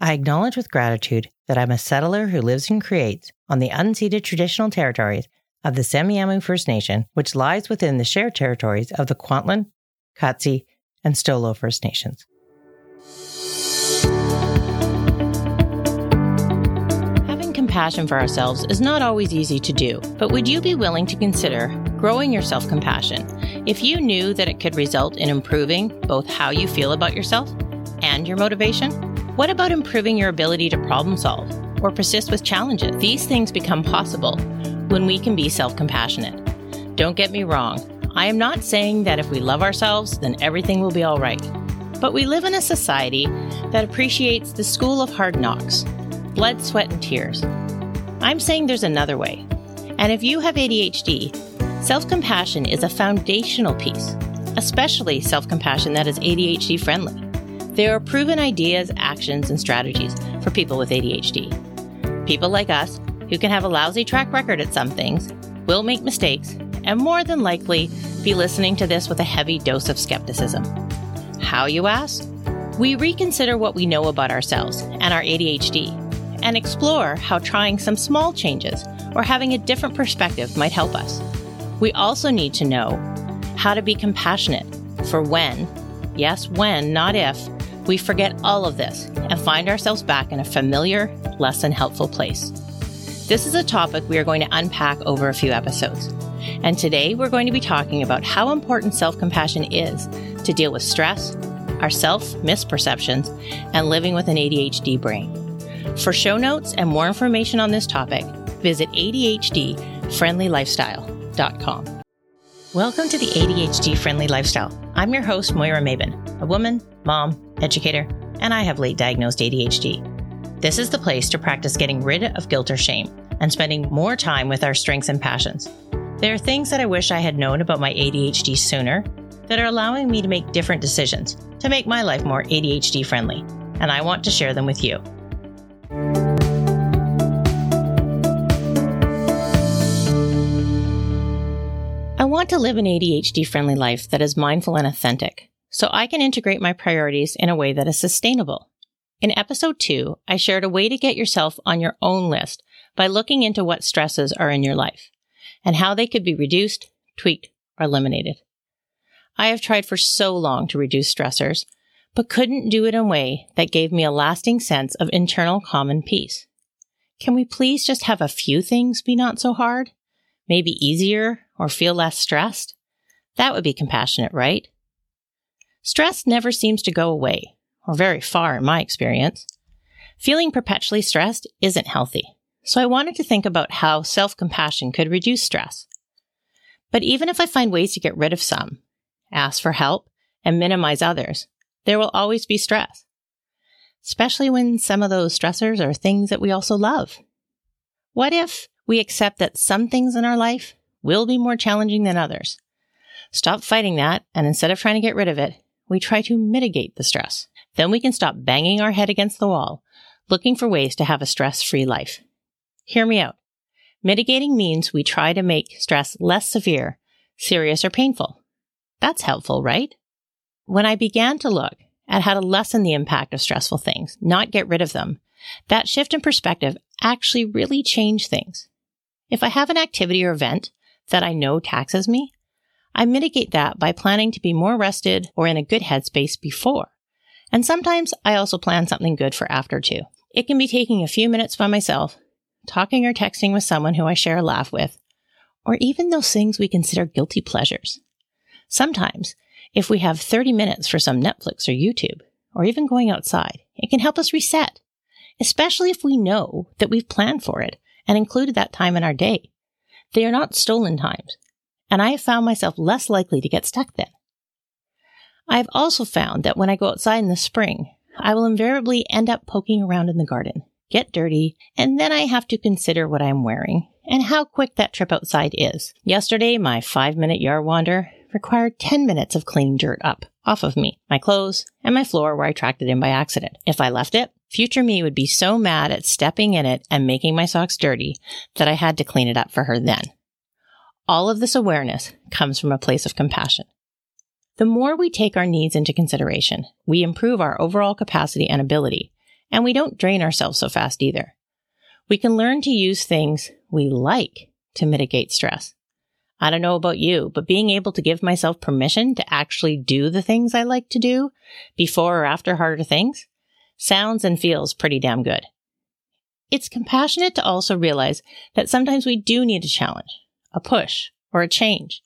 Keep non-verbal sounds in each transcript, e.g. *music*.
I acknowledge with gratitude that I'm a settler who lives and creates on the unceded traditional territories of the Semiahmoo First Nation, which lies within the shared territories of the Kwantlen, Katzie, and Stolo First Nations. Having compassion for ourselves is not always easy to do, but would you be willing to consider growing your self compassion if you knew that it could result in improving both how you feel about yourself and your motivation? What about improving your ability to problem solve or persist with challenges? These things become possible when we can be self compassionate. Don't get me wrong, I am not saying that if we love ourselves, then everything will be all right. But we live in a society that appreciates the school of hard knocks blood, sweat, and tears. I'm saying there's another way. And if you have ADHD, self compassion is a foundational piece, especially self compassion that is ADHD friendly. There are proven ideas, actions, and strategies for people with ADHD. People like us, who can have a lousy track record at some things, will make mistakes, and more than likely be listening to this with a heavy dose of skepticism. How, you ask? We reconsider what we know about ourselves and our ADHD and explore how trying some small changes or having a different perspective might help us. We also need to know how to be compassionate for when, yes, when, not if, we forget all of this and find ourselves back in a familiar, less than helpful place. This is a topic we are going to unpack over a few episodes. And today we're going to be talking about how important self compassion is to deal with stress, our self misperceptions, and living with an ADHD brain. For show notes and more information on this topic, visit ADHDfriendlylifestyle.com. Welcome to the ADHD Friendly Lifestyle. I'm your host, Moira Maben, a woman, mom, educator, and I have late diagnosed ADHD. This is the place to practice getting rid of guilt or shame and spending more time with our strengths and passions. There are things that I wish I had known about my ADHD sooner that are allowing me to make different decisions to make my life more ADHD friendly, and I want to share them with you. I want to live an ADHD friendly life that is mindful and authentic so I can integrate my priorities in a way that is sustainable. In episode two, I shared a way to get yourself on your own list by looking into what stresses are in your life and how they could be reduced, tweaked, or eliminated. I have tried for so long to reduce stressors, but couldn't do it in a way that gave me a lasting sense of internal common peace. Can we please just have a few things be not so hard? Maybe easier or feel less stressed? That would be compassionate, right? Stress never seems to go away, or very far in my experience. Feeling perpetually stressed isn't healthy, so I wanted to think about how self compassion could reduce stress. But even if I find ways to get rid of some, ask for help, and minimize others, there will always be stress, especially when some of those stressors are things that we also love. What if we accept that some things in our life will be more challenging than others? Stop fighting that, and instead of trying to get rid of it, we try to mitigate the stress. Then we can stop banging our head against the wall, looking for ways to have a stress free life. Hear me out. Mitigating means we try to make stress less severe, serious, or painful. That's helpful, right? When I began to look at how to lessen the impact of stressful things, not get rid of them, that shift in perspective actually really changed things. If I have an activity or event that I know taxes me, I mitigate that by planning to be more rested or in a good headspace before. And sometimes I also plan something good for after too. It can be taking a few minutes by myself, talking or texting with someone who I share a laugh with, or even those things we consider guilty pleasures. Sometimes, if we have 30 minutes for some Netflix or YouTube, or even going outside, it can help us reset, especially if we know that we've planned for it and included that time in our day. They are not stolen times and I have found myself less likely to get stuck then. I have also found that when I go outside in the spring, I will invariably end up poking around in the garden, get dirty, and then I have to consider what I'm wearing and how quick that trip outside is. Yesterday, my five minute yard wander required 10 minutes of cleaning dirt up off of me, my clothes, and my floor where I tracked it in by accident. If I left it, future me would be so mad at stepping in it and making my socks dirty that I had to clean it up for her then. All of this awareness comes from a place of compassion. The more we take our needs into consideration, we improve our overall capacity and ability, And we don't drain ourselves so fast either. We can learn to use things we like to mitigate stress. I don't know about you, but being able to give myself permission to actually do the things I like to do before or after harder things sounds and feels pretty damn good. It's compassionate to also realize that sometimes we do need a challenge, a push, or a change.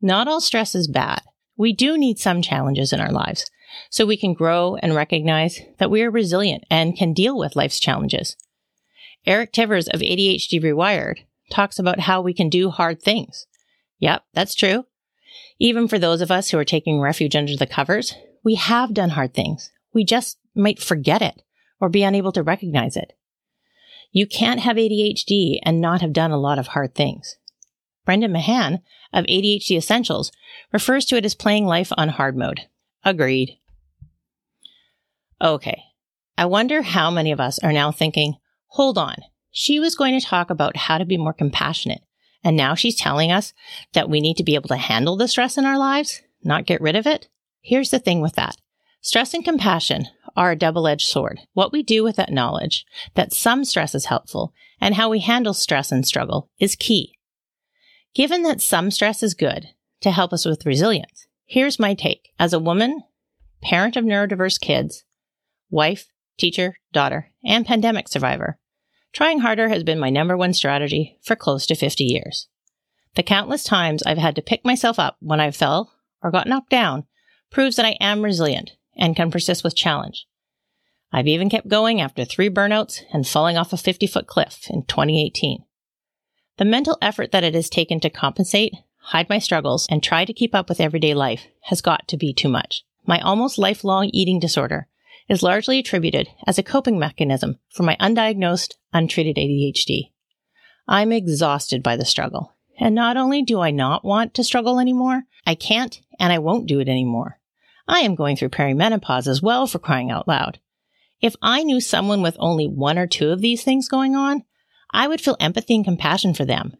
Not all stress is bad. We do need some challenges in our lives so we can grow and recognize that we are resilient and can deal with life's challenges. Eric Tivers of ADHD Rewired talks about how we can do hard things. Yep, that's true. Even for those of us who are taking refuge under the covers, we have done hard things. We just might forget it or be unable to recognize it. You can't have ADHD and not have done a lot of hard things. Brendan Mahan of ADHD Essentials refers to it as playing life on hard mode. Agreed. Okay. I wonder how many of us are now thinking, hold on. She was going to talk about how to be more compassionate. And now she's telling us that we need to be able to handle the stress in our lives, not get rid of it. Here's the thing with that. Stress and compassion are a double edged sword. What we do with that knowledge that some stress is helpful and how we handle stress and struggle is key. Given that some stress is good to help us with resilience, here's my take. As a woman, parent of neurodiverse kids, wife, teacher, daughter, and pandemic survivor, trying harder has been my number one strategy for close to 50 years. The countless times I've had to pick myself up when I fell or got knocked down proves that I am resilient and can persist with challenge. I've even kept going after three burnouts and falling off a 50 foot cliff in 2018. The mental effort that it has taken to compensate, hide my struggles, and try to keep up with everyday life has got to be too much. My almost lifelong eating disorder is largely attributed as a coping mechanism for my undiagnosed, untreated ADHD. I'm exhausted by the struggle. And not only do I not want to struggle anymore, I can't and I won't do it anymore. I am going through perimenopause as well for crying out loud. If I knew someone with only one or two of these things going on, I would feel empathy and compassion for them.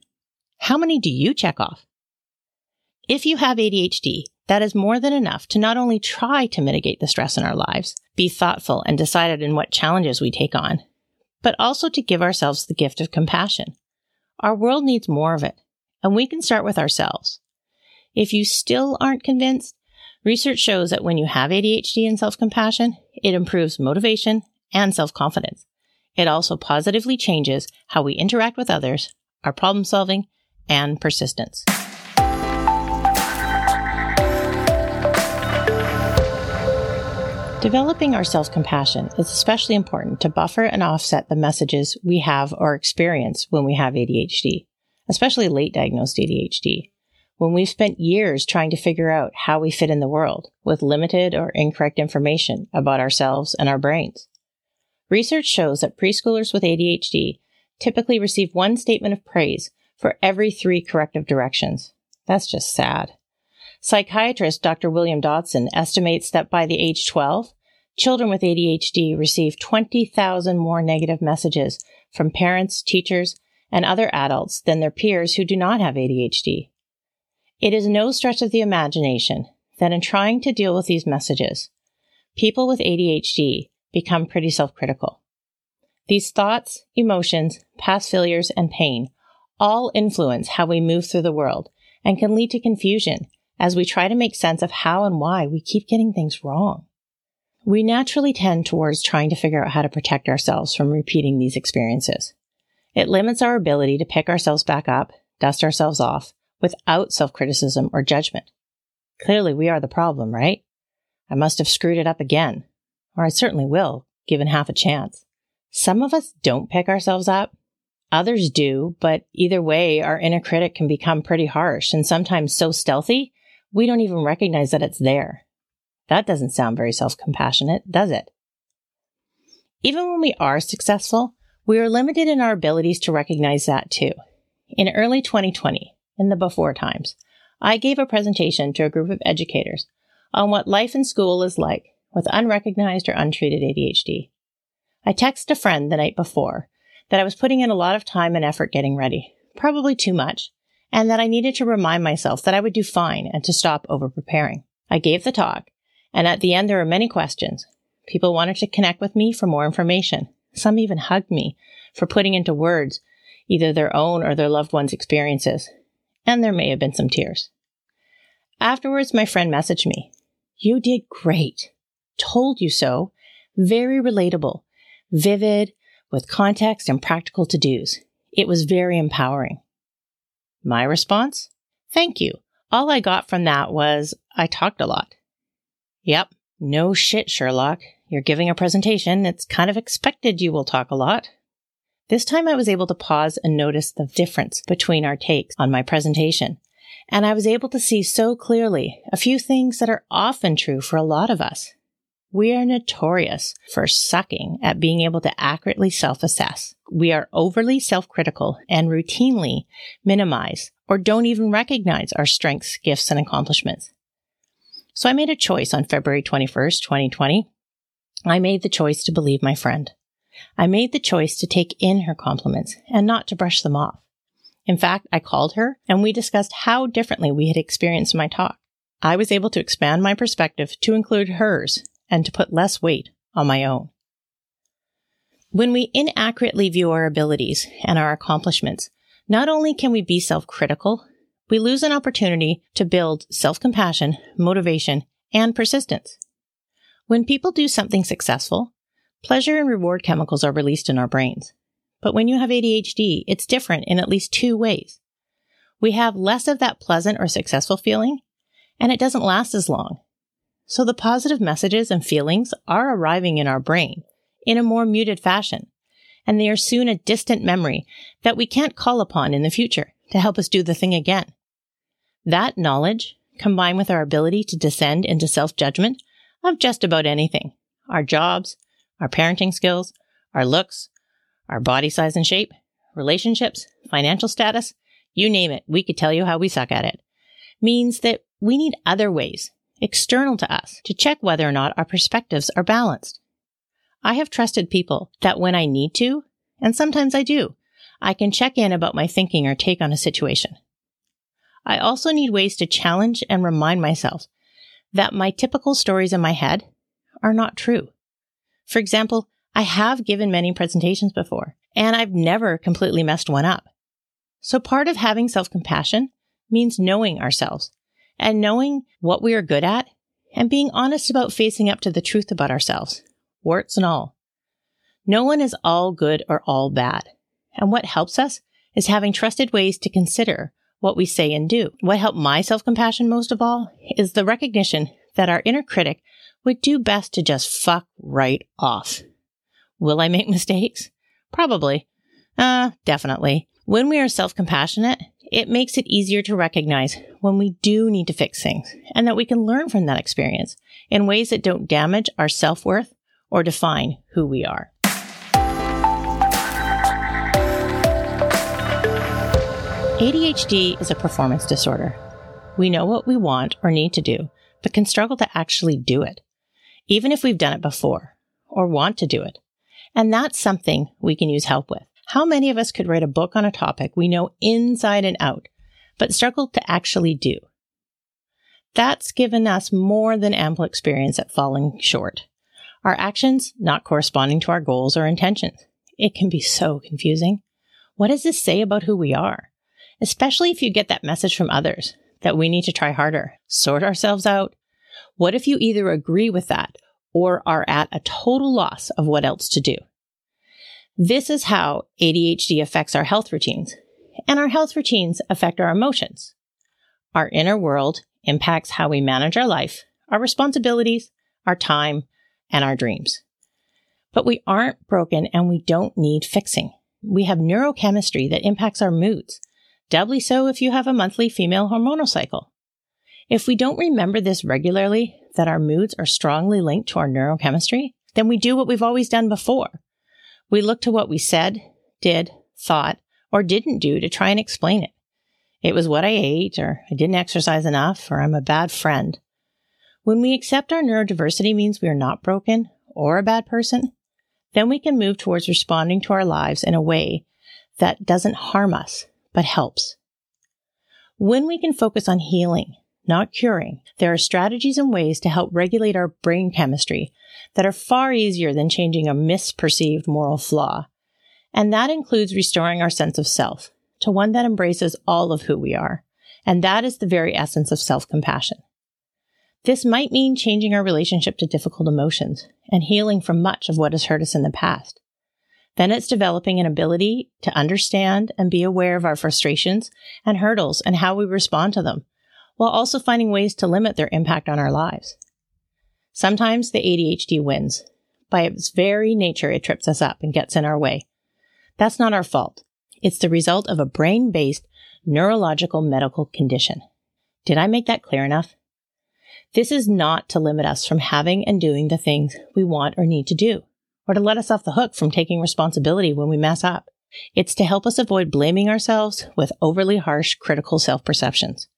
How many do you check off? If you have ADHD, that is more than enough to not only try to mitigate the stress in our lives, be thoughtful and decided in what challenges we take on, but also to give ourselves the gift of compassion. Our world needs more of it, and we can start with ourselves. If you still aren't convinced, Research shows that when you have ADHD and self compassion, it improves motivation and self confidence. It also positively changes how we interact with others, our problem solving, and persistence. Developing our self compassion is especially important to buffer and offset the messages we have or experience when we have ADHD, especially late diagnosed ADHD when we've spent years trying to figure out how we fit in the world with limited or incorrect information about ourselves and our brains. Research shows that preschoolers with ADHD typically receive one statement of praise for every three corrective directions. That's just sad. Psychiatrist Dr. William Dodson estimates that by the age 12, children with ADHD receive 20,000 more negative messages from parents, teachers, and other adults than their peers who do not have ADHD. It is no stretch of the imagination that in trying to deal with these messages, people with ADHD become pretty self critical. These thoughts, emotions, past failures, and pain all influence how we move through the world and can lead to confusion as we try to make sense of how and why we keep getting things wrong. We naturally tend towards trying to figure out how to protect ourselves from repeating these experiences. It limits our ability to pick ourselves back up, dust ourselves off, without self criticism or judgment. Clearly, we are the problem, right? I must have screwed it up again. Or I certainly will, given half a chance. Some of us don't pick ourselves up. Others do, but either way, our inner critic can become pretty harsh and sometimes so stealthy, we don't even recognize that it's there. That doesn't sound very self compassionate, does it? Even when we are successful, we are limited in our abilities to recognize that too. In early 2020, in the before times, I gave a presentation to a group of educators on what life in school is like with unrecognized or untreated ADHD. I texted a friend the night before that I was putting in a lot of time and effort getting ready, probably too much, and that I needed to remind myself that I would do fine and to stop over preparing. I gave the talk, and at the end there were many questions People wanted to connect with me for more information. Some even hugged me for putting into words either their own or their loved one's experiences. And there may have been some tears. Afterwards, my friend messaged me. You did great. Told you so. Very relatable, vivid, with context and practical to dos. It was very empowering. My response? Thank you. All I got from that was I talked a lot. Yep. No shit, Sherlock. You're giving a presentation. It's kind of expected you will talk a lot. This time I was able to pause and notice the difference between our takes on my presentation. And I was able to see so clearly a few things that are often true for a lot of us. We are notorious for sucking at being able to accurately self-assess. We are overly self-critical and routinely minimize or don't even recognize our strengths, gifts, and accomplishments. So I made a choice on February 21st, 2020. I made the choice to believe my friend. I made the choice to take in her compliments and not to brush them off. In fact, I called her and we discussed how differently we had experienced my talk. I was able to expand my perspective to include hers and to put less weight on my own. When we inaccurately view our abilities and our accomplishments, not only can we be self-critical, we lose an opportunity to build self-compassion, motivation, and persistence. When people do something successful, pleasure and reward chemicals are released in our brains. But when you have ADHD, it's different in at least two ways. We have less of that pleasant or successful feeling, and it doesn't last as long. So the positive messages and feelings are arriving in our brain in a more muted fashion, and they are soon a distant memory that we can't call upon in the future to help us do the thing again. That knowledge, combined with our ability to descend into self-judgment of just about anything, our jobs, our parenting skills, our looks, our body size and shape, relationships, financial status, you name it, we could tell you how we suck at it, means that we need other ways external to us to check whether or not our perspectives are balanced. I have trusted people that when I need to, and sometimes I do, I can check in about my thinking or take on a situation. I also need ways to challenge and remind myself that my typical stories in my head are not true. For example, I have given many presentations before, and I've never completely messed one up. So part of having self-compassion means knowing ourselves and knowing what we are good at and being honest about facing up to the truth about ourselves, warts and all. No one is all good or all bad. And what helps us is having trusted ways to consider what we say and do. What helped my self-compassion most of all is the recognition that our inner critic would do best to just fuck right off. Will I make *laughs* mistakes? Probably. Uh, definitely. When we are self-compassionate, it makes it easier to recognize when we do need to fix things and that we can learn from that experience in ways that don't damage our self-worth or define who we are. ADHD is a performance disorder. We know what we want or need to do, but can struggle to actually do it, even if we've done it before or want to do it. And that's something we can use help with. How many of us could write a book on a topic we know inside and out, but struggle to actually do? That's given us more than ample experience at falling short. Our actions not corresponding to our goals or intentions. It can be so confusing. What does this say about who we are? Especially if you get that message from others that we need to try harder, sort ourselves out. What if you either agree with that or are at a total loss of what else to do? This is how ADHD affects our health routines, and our health routines affect our emotions. Our inner world impacts how we manage our life, our responsibilities, our time, and our dreams. But we aren't broken and we don't need fixing. We have neurochemistry that impacts our moods, doubly so if you have a monthly female hormonal cycle. If we don't remember this regularly, that our moods are strongly linked to our neurochemistry, then we do what we've always done before. We look to what we said, did, thought, or didn't do to try and explain it. It was what I ate, or I didn't exercise enough, or I'm a bad friend. When we accept our neurodiversity means we are not broken or a bad person, then we can move towards responding to our lives in a way that doesn't harm us, but helps. When we can focus on healing not curing. There are strategies and ways to help regulate our brain chemistry that are far easier than changing a misperceived moral flaw. And that includes restoring our sense of self to one that embraces all of who we are. And that is the very essence of self compassion. This might mean changing our relationship to difficult emotions and healing from much of what has hurt us in the past. Then it's developing an ability to understand and be aware of our frustrations and hurdles and how we respond to them, while also finding ways to limit their impact on our lives. Sometimes the ADHD wins. By its very nature, it trips us up and gets in our way. That's not our fault. It's the result of a brain based neurological medical condition. Did I make that clear enough? This is not to limit us from having and doing the things we want or need to do, or to let us off the hook from taking responsibility when we mess up. It's to help us avoid blaming ourselves with overly harsh critical self perceptions.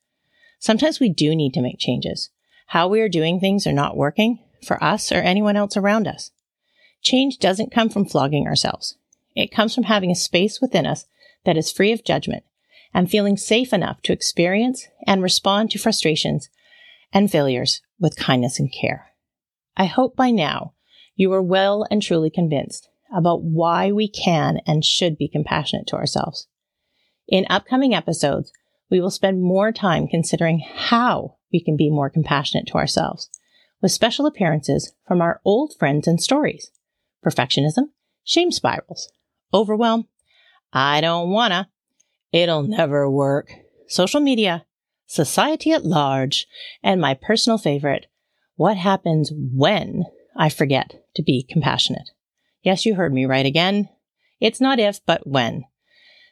Sometimes we do need to make changes. How we are doing things are not working for us or anyone else around us. Change doesn't come from flogging ourselves. It comes from having a space within us that is free of judgment and feeling safe enough to experience and respond to frustrations and failures with kindness and care. I hope by now you are well and truly convinced about why we can and should be compassionate to ourselves. In upcoming episodes, we will spend more time considering how we can be more compassionate to ourselves, with special appearances from our old friends and stories perfectionism, shame spirals, overwhelm, I don't wanna, it'll never work, social media, society at large, and my personal favorite, what happens when I forget to be compassionate? Yes, you heard me right again. It's not if, but when.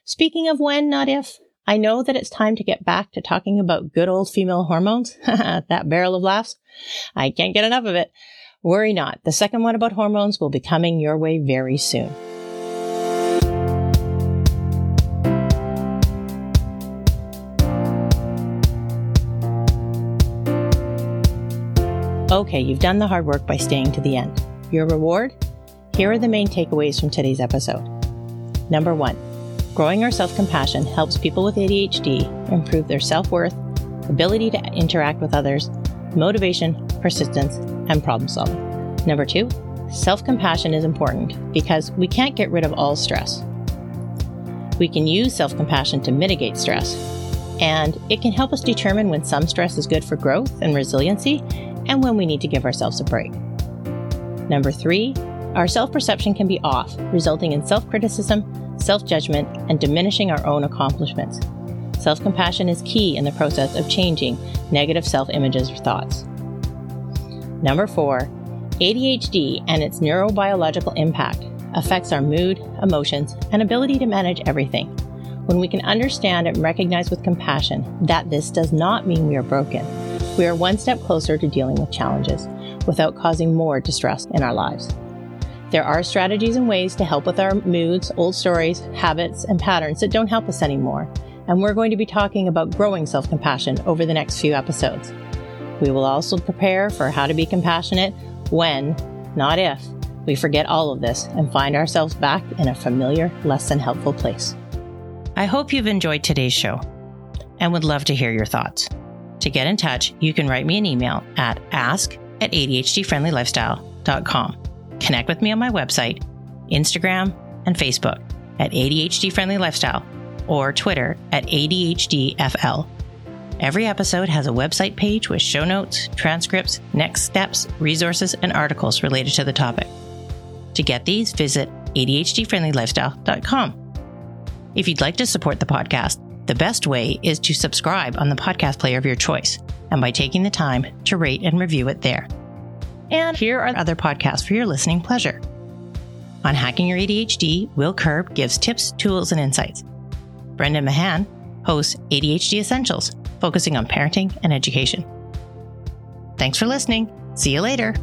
Speaking of when, not if, I know that it's time to get back to talking about good old female hormones. *laughs* that barrel of laughs. I can't get enough of it. Worry not. The second one about hormones will be coming your way very soon. Okay, you've done the hard work by staying to the end. Your reward? Here are the main takeaways from today's episode. Number one, growing our self compassion helps people with ADHD improve their self worth, ability to interact with others, motivation, persistence, and problem solving. Number two, self compassion is important because we can't get rid of all stress. We can use self compassion to mitigate stress, and it can help us determine when some stress is good for growth and resiliency and when we need to give ourselves a break. Number three, our self perception can be off, resulting in self criticism, self judgment, and diminishing our own accomplishments. Self compassion is key in the process of changing negative self images or thoughts. Number four, ADHD and its neurobiological impact affects our mood, emotions, and ability to manage everything. When we can understand and recognize with compassion that this does not mean we are broken, we are one step closer to dealing with challenges without causing more distress in our lives. There are strategies and ways to help with our moods, old stories, habits, and patterns that don't help us anymore. And we're going to be talking about growing self compassion over the next few episodes. We will also prepare for how to be compassionate when, not if, we forget all of this and find ourselves back in a familiar, less than helpful place. I hope you've enjoyed today's show and would love to hear your thoughts. To get in touch, you can write me an email at ask at ADHDfriendlylifestyle.com. Connect with me on my website, Instagram, and Facebook at ADHD Friendly Lifestyle or Twitter at ADHDFL. Every episode has a website page with show notes, transcripts, next steps, resources, and articles related to the topic. To get these, visit ADHDfriendlylifestyle.com. If you'd like to support the podcast, the best way is to subscribe on the podcast player of your choice and by taking the time to rate and review it there. And here are other podcasts for your listening pleasure. On Hacking Your ADHD, Will Curb gives tips, tools, and insights. Brendan Mahan hosts ADHD Essentials, focusing on parenting and education. Thanks for listening. See you later.